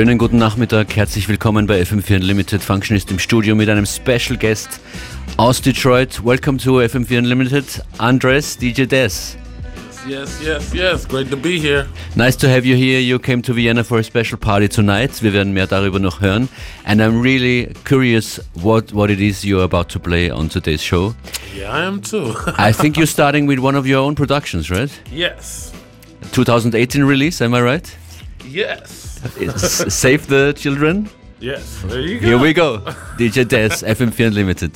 Schönen guten Nachmittag, herzlich willkommen bei FM4 Unlimited. Functionist im Studio mit einem Special Guest aus Detroit. Welcome to FM4 Unlimited, Andres DJ Des. Yes, yes, yes. Great to be here. Nice to have you here. You came to Vienna for a special party tonight. Wir werden mehr darüber noch hören. And I'm really curious what, what it is you're about to play on today's show. Yeah, I am too. I think you're starting with one of your own productions, right? yes. 2018 release, am I right? Yes. It's Save the Children. Yes. There you go. Here we go. DJ Dez, FM4 Unlimited.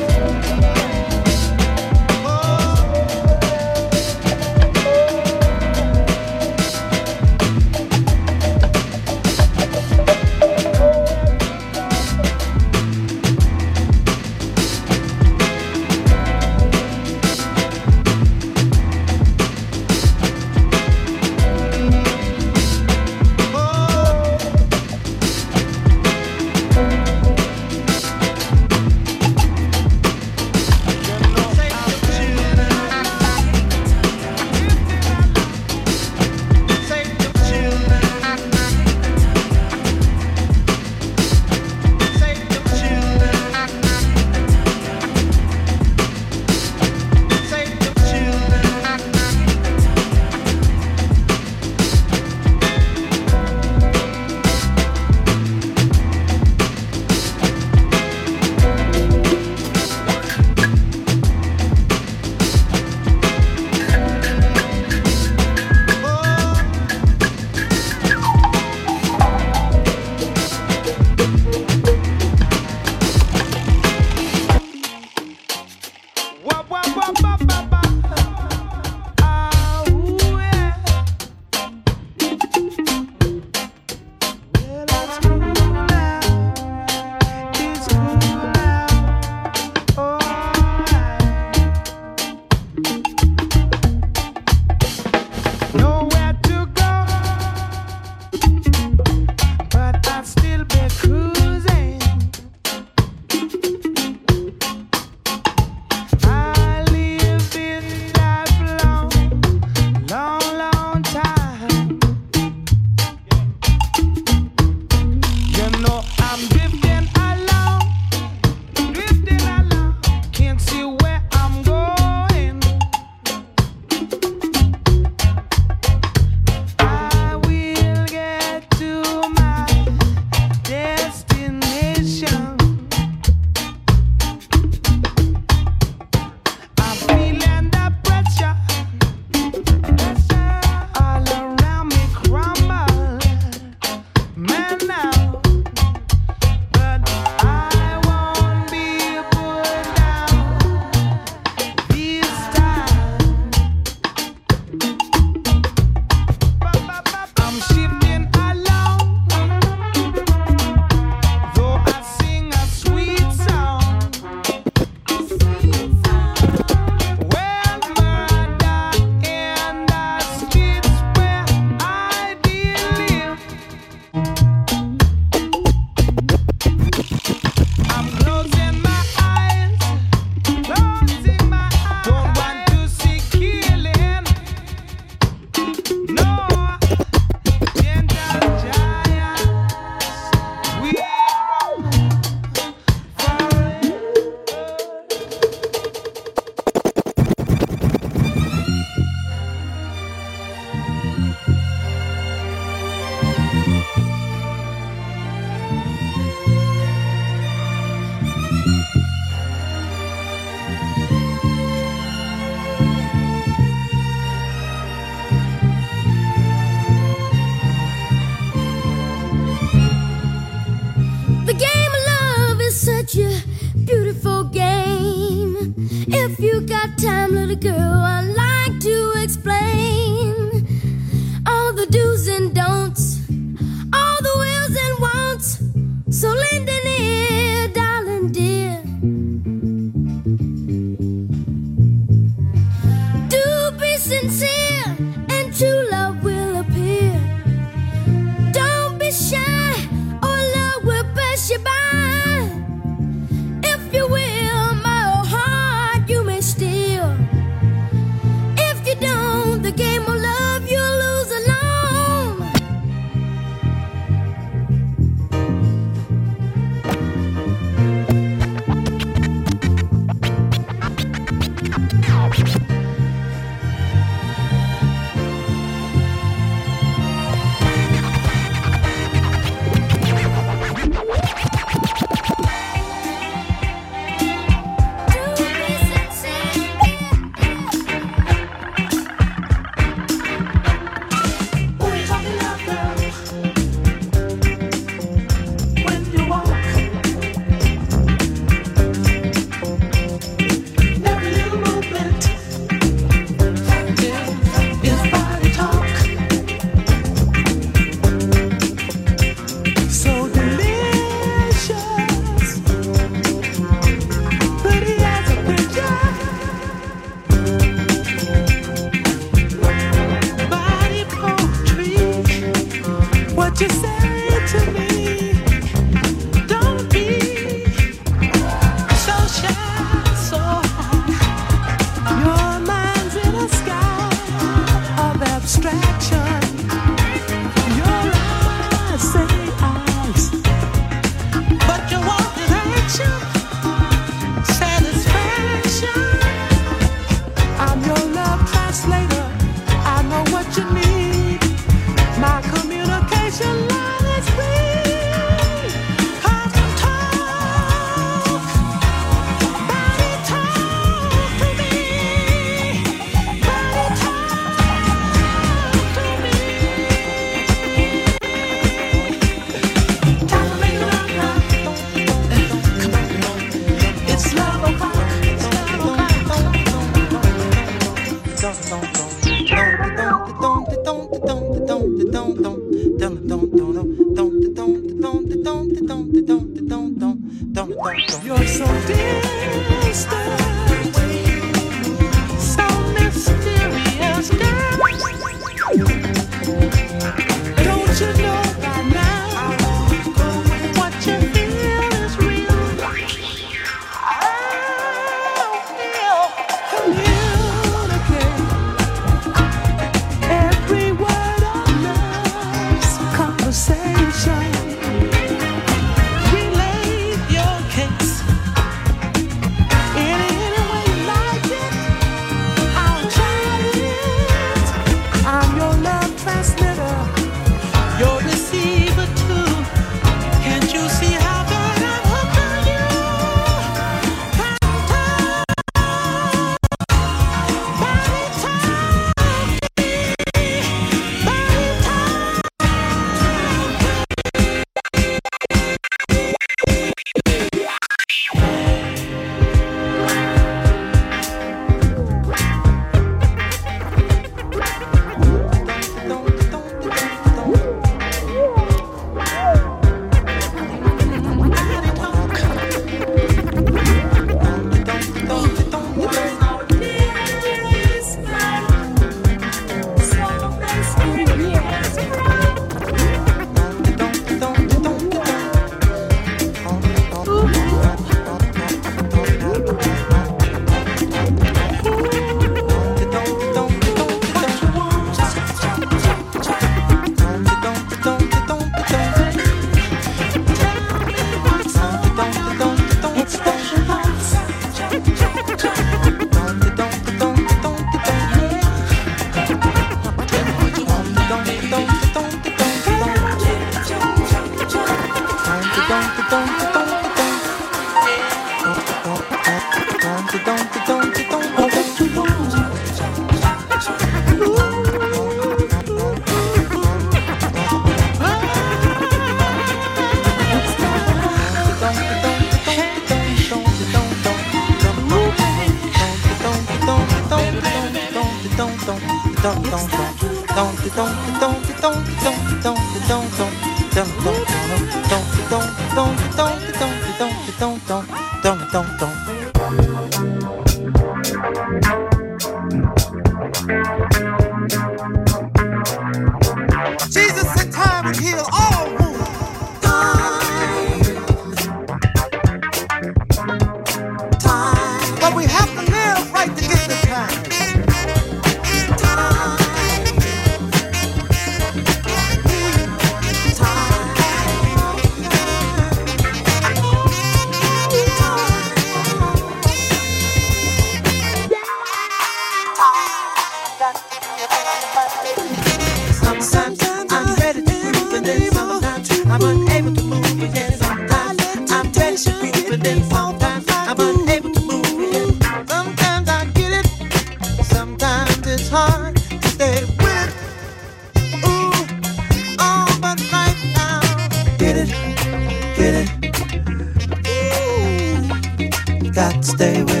stay with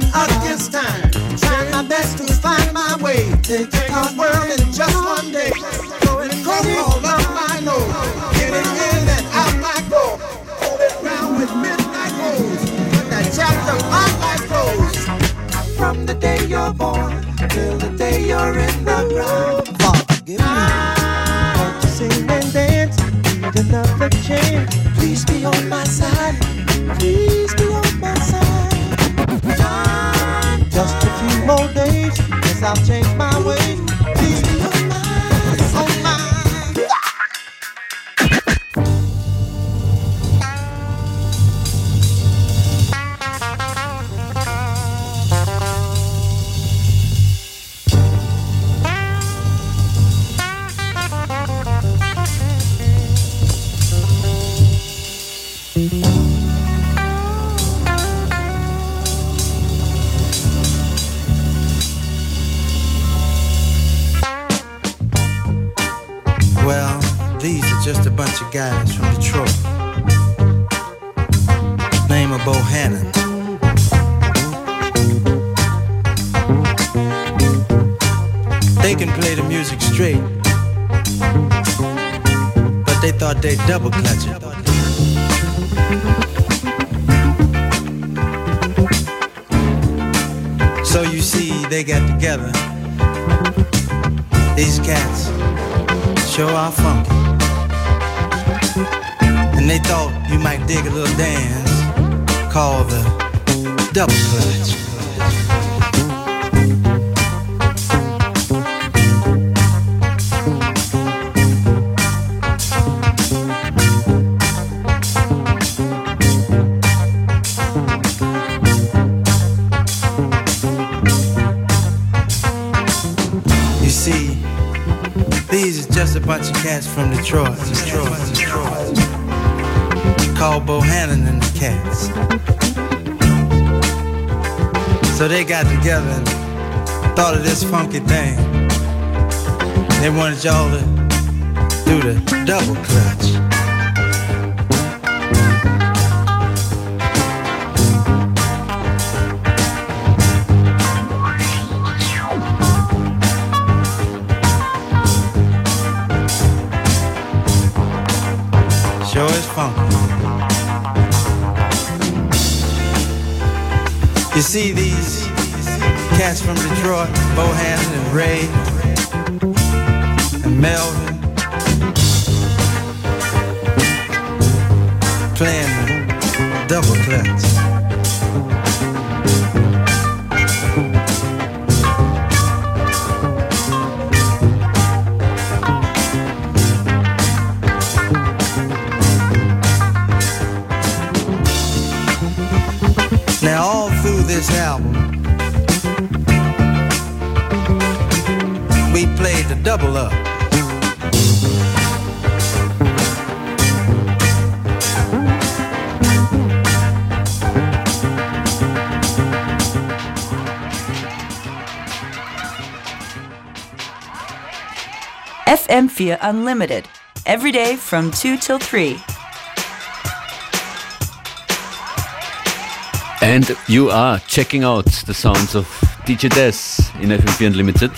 running against time. Trying my best to find my way. Take the world in just one day. Going cold all up my nose. Getting in and out my door, Holding round with midnight rose. But that chapter of my life grows. From the day you're born till the day you're in the ground. give me. Won't you sing and dance? Need another chance. Please be on my side. they double clutch it. So you see, they got together. These cats sure are funky. And they thought you might dig a little dance called the double clutch. bunch of cats from Detroit. Detroit, Detroit. Called Bohannon and the Cats. So they got together and thought of this funky thing. They wanted y'all to do the double clutch. You see these cats from Detroit, Bohannon and Ray and Melvin playing double clutch. FM4 Unlimited. Every day from 2 till 3. And you are checking out the sounds of DJ Dez in FM4 Unlimited.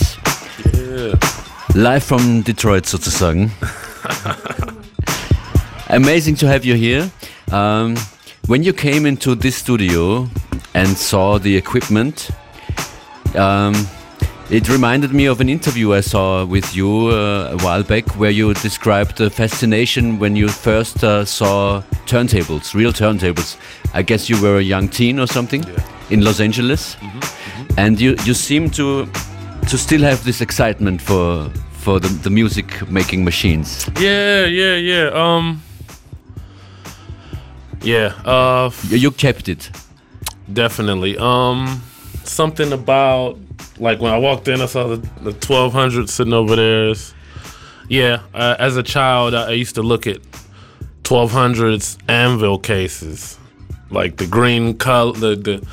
Yeah. Live from Detroit sozusagen. Amazing to have you here. Um, when you came into this studio and saw the equipment, um, it reminded me of an interview I saw with you uh, a while back where you described the fascination when you first uh, saw turntables, real turntables. I guess you were a young teen or something in Los Angeles, and you, you seem to to still have this excitement for for the, the music making machines. Yeah, yeah, yeah. Um. Yeah. Uh. You, you kept it. Definitely. Um. Something about like when I walked in, I saw the, the 1200 sitting over there. Yeah. Uh, as a child, I, I used to look at 1200s anvil cases, like the green color, the the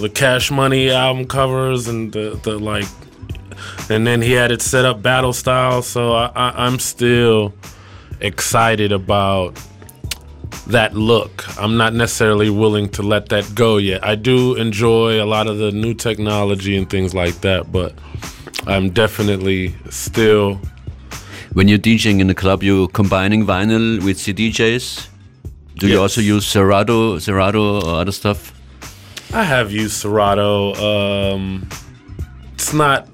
the Cash Money album covers, and the the like. And then he had it set up battle style, so I, I, I'm still excited about that look. I'm not necessarily willing to let that go yet. I do enjoy a lot of the new technology and things like that, but I'm definitely still When you're DJing in the club, you're combining vinyl with CDJs. Do you also use Serato, Serato or other stuff? I have used Serato. Um, it's not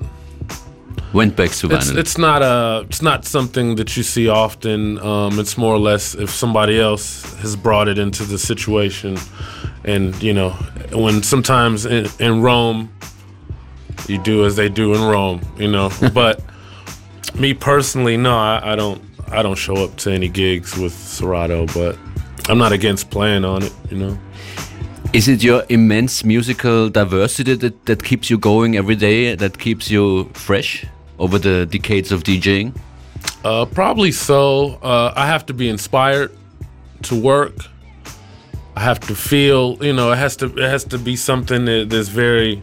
Went back to it's, it's not a it's not something that you see often. Um, it's more or less if somebody else has brought it into the situation, and you know when sometimes in, in Rome you do as they do in Rome, you know. but me personally, no, I, I don't I don't show up to any gigs with Serato, but I'm not against playing on it, you know. Is it your immense musical diversity that, that keeps you going every day, that keeps you fresh over the decades of DJing? Uh, probably so. Uh, I have to be inspired to work. I have to feel, you know, it has to it has to be something that, that's very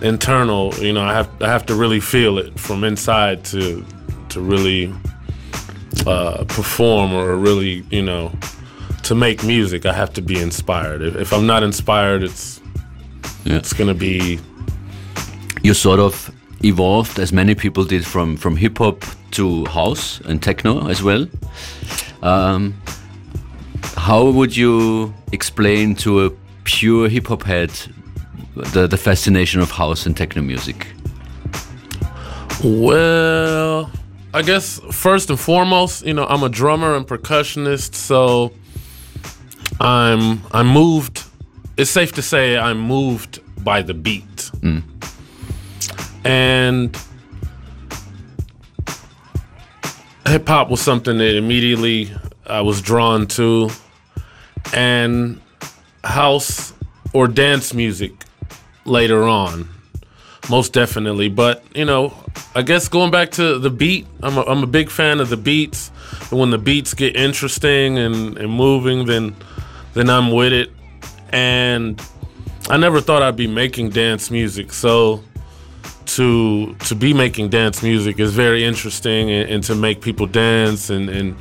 internal. You know, I have I have to really feel it from inside to to really uh, perform or really, you know, to make music. I have to be inspired. If, if I'm not inspired, it's Yeah. it's gonna be You're sort of evolved, as many people did, from, from hip hop to house and techno as well. Um, how would you explain to a pure hip hop head the, the fascination of house and techno music? Well, I guess first and foremost, you know, I'm a drummer and percussionist, so I'm I'm moved. It's safe to say I'm moved by the beat. And hip hop was something that immediately I was drawn to and house or dance music later on most definitely. But you know, I guess going back to the beat, I'm a, I'm a big fan of the beats. And when the beats get interesting and, and moving, then then I'm with it. And I never thought I'd be making dance music. So to to be making dance music is very interesting, and, and to make people dance and and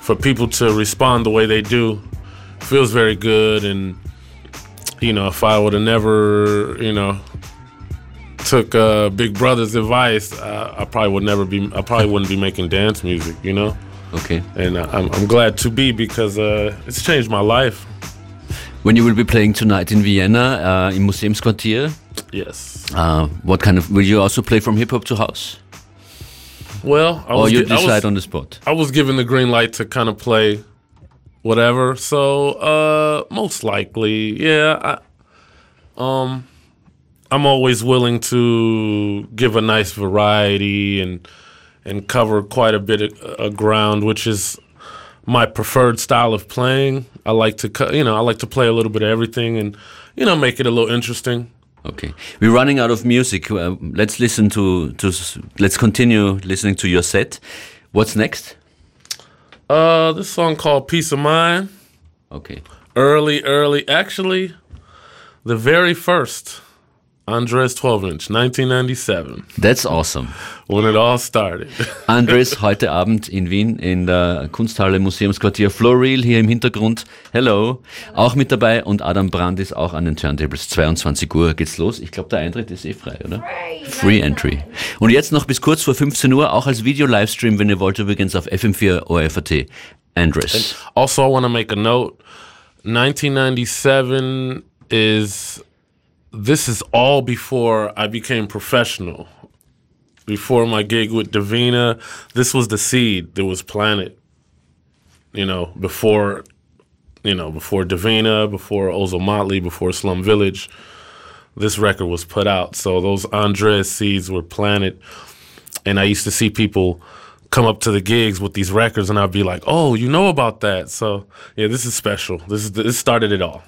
for people to respond the way they do feels very good. And you know, if I would have never, you know, took uh, Big Brother's advice, uh, I probably would never be. I probably wouldn't be making dance music. You know. Okay. And I'm, I'm glad to be because uh, it's changed my life. When you will be playing tonight in Vienna, uh, im Museumsquartier, Yes. uh, what kind of will you also play from hip hop to house, Well, I or you I was- decide on the spot? I was given the green light to kind of play whatever. So uh most likely, yeah. I, um I'm always willing to give a nice variety and and cover quite a bit of uh, ground, which is my preferred style of playing. I like to you know, I like to play a little bit of everything and you know, make it a little interesting. Okay, we're running out of music. Uh, let's listen to to let's continue listening to your set. What's next? Uh this song called Peace of Mind. Okay, early, early. Actually, the very first Andres 12 inch, 1997, that's awesome. when it all started. Andres heute Abend in Wien in der Kunsthalle Museumsquartier Floril hier im Hintergrund. Hello. Auch mit dabei und Adam Brand ist auch an den Turntables. 22 Uhr geht's los. Ich glaube, der Eintritt ist eh frei, oder? Free Entry. Und jetzt noch bis kurz vor 15 Uhr, auch als Video-Livestream, wenn ihr wollt, übrigens auf FM4 ORFAT. Andres. also, I want to make a note 1997 is, this is all before I became professional. Before my gig with Davina, this was the seed that was planted. You know, before, you know, before Davina, before Ozo Motley, before Slum Village. this record was put out. So those Andres seeds were planted. And I used to see people come up to the gigs with these records and I'd be like, "Oh, you know about that." So, yeah, this is special. This is this started it all.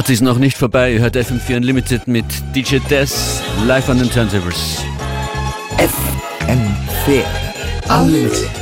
Party ist noch nicht vorbei. Ihr hört FM4 Unlimited mit DJ Des live an den Turntables. FM4 Unlimited.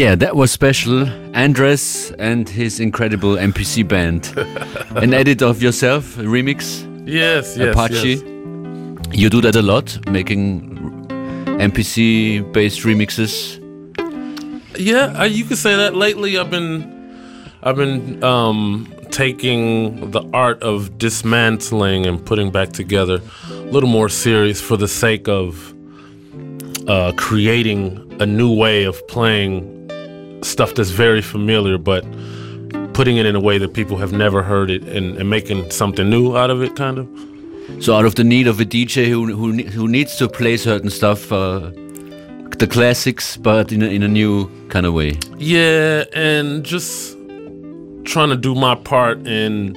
Yeah, that was special. Andres and his incredible MPC band. An edit of yourself, a remix, Yes, yes, Apache. yes. You do that a lot, making MPC based remixes. Yeah, uh, you could say that. Lately, I've been, I've been um, taking the art of dismantling and putting back together a little more serious for the sake of uh, creating a new way of playing stuff that's very familiar, but putting it in a way that people have never heard it and, and making something new out of it, kind of. So out of the need of a DJ who who, who needs to play certain stuff, uh, the classics, but in a, in a new kind of way. Yeah, and just trying to do my part in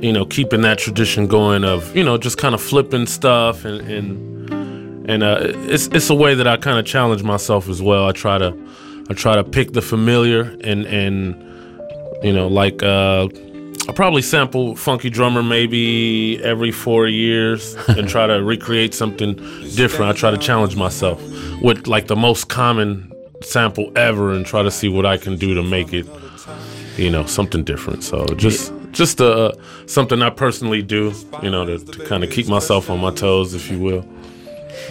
you know keeping that tradition going of you know just kind of flipping stuff and and and uh, it's it's a way that I kind of challenge myself as well. I try to I try to pick the familiar and and you know like uh, I probably sample Funky Drummer maybe every four years and try to recreate something different. I try to challenge myself with like the most common sample ever and try to see what I can do to make it, you know, something different. So just just uh, something I personally do, you know, to, to kind of keep myself on my toes, if you will.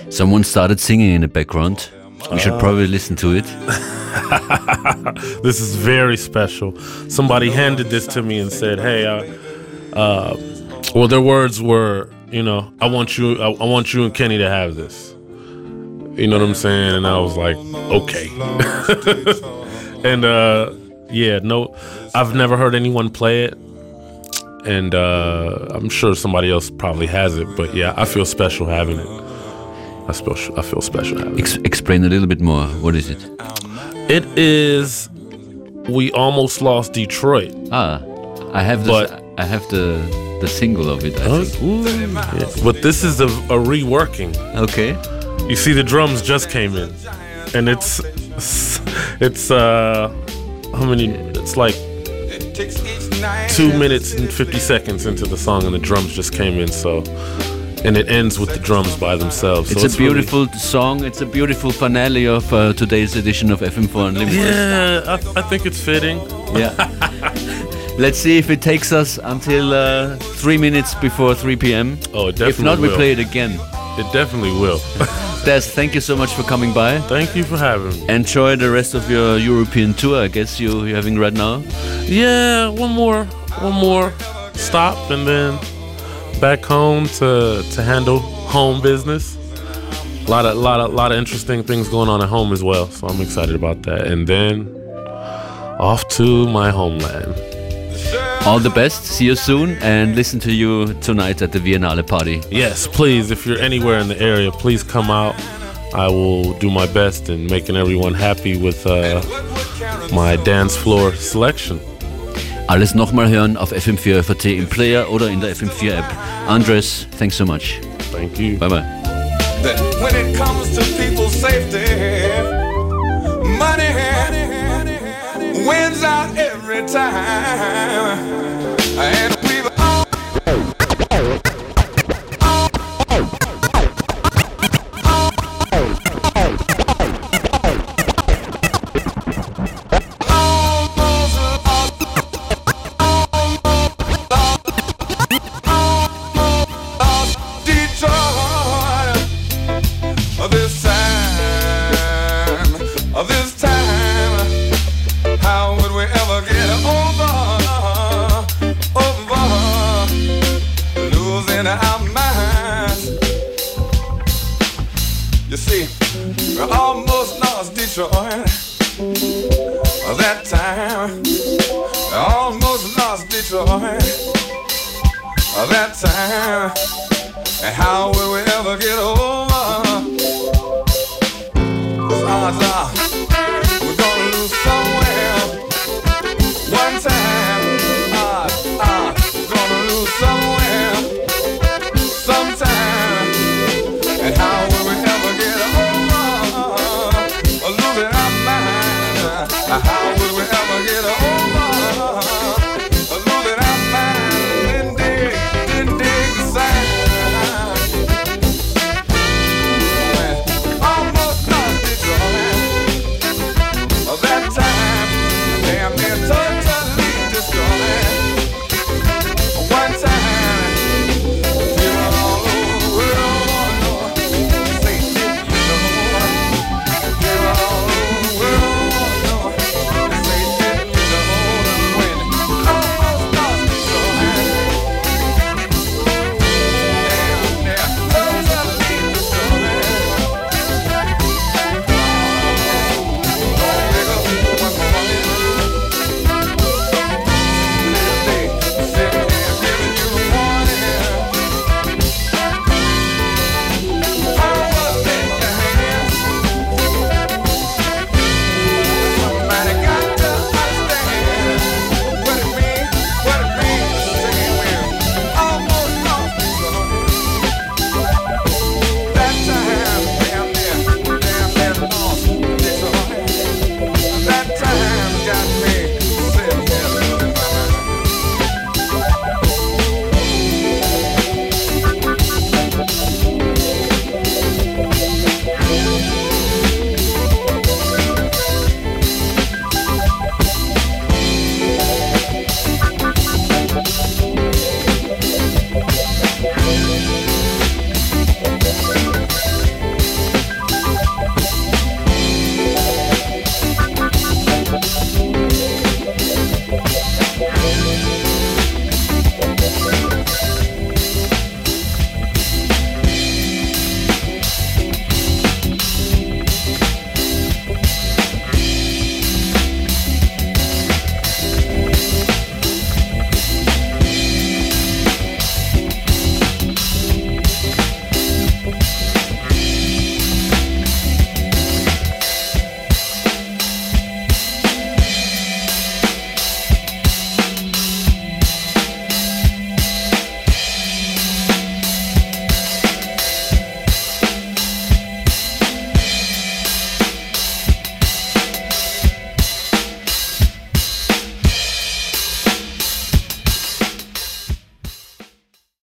Someone started singing in the background. We should probably listen to it. This is very special. Somebody handed this to me and said, "Hey, uh, uh, well, their words were, you know, I want you, I, I want you and Kenny to have this." You know what I'm saying? And I was like, "Okay." and uh, yeah, no, I've never heard anyone play it, and uh, I'm sure somebody else probably has it. But yeah, I feel special having it. I feel, I feel special having. Ex- explain a little bit more. What is it? It is. We almost lost Detroit. Ah, I have the But- I have the the single of it. I think. Yeah. But this is a, a reworking. Okay. You see, the drums just came in, and it's it's uh how many? It's like two minutes and fifty seconds into the song, and the drums just came in. So, and it ends with the drums by themselves. It's so a beautiful song. It's a beautiful finale of uh, today's edition of FM4 Unlimited. Really, yeah, I, I think it's fitting. Yeah. Let's see if it takes us until uh, three minutes before 3 p.m. Oh, it definitely If not, we play it again. It definitely will. Dez, thank you so much for coming by. Thank you for having me. Enjoy the rest of your European tour. I guess you you're having right now. Yeah, one more, one more stop, and then back home to to handle home business. A lot of lot of lot of interesting things going on at home as well, so I'm excited about that. And then off to my homeland. All the best. See you soon, and listen to you tonight at the Biennale party. Yes, please, if you're anywhere in the area, please come out. I will do my best in making everyone happy with uh, my dance floor selection. Alles nochmal hören auf FM4 FAT im Player oder in der FM4 App. Andres, thanks so much. Thank you. Bye bye. that when it comes to people's safety, money wins out every time. And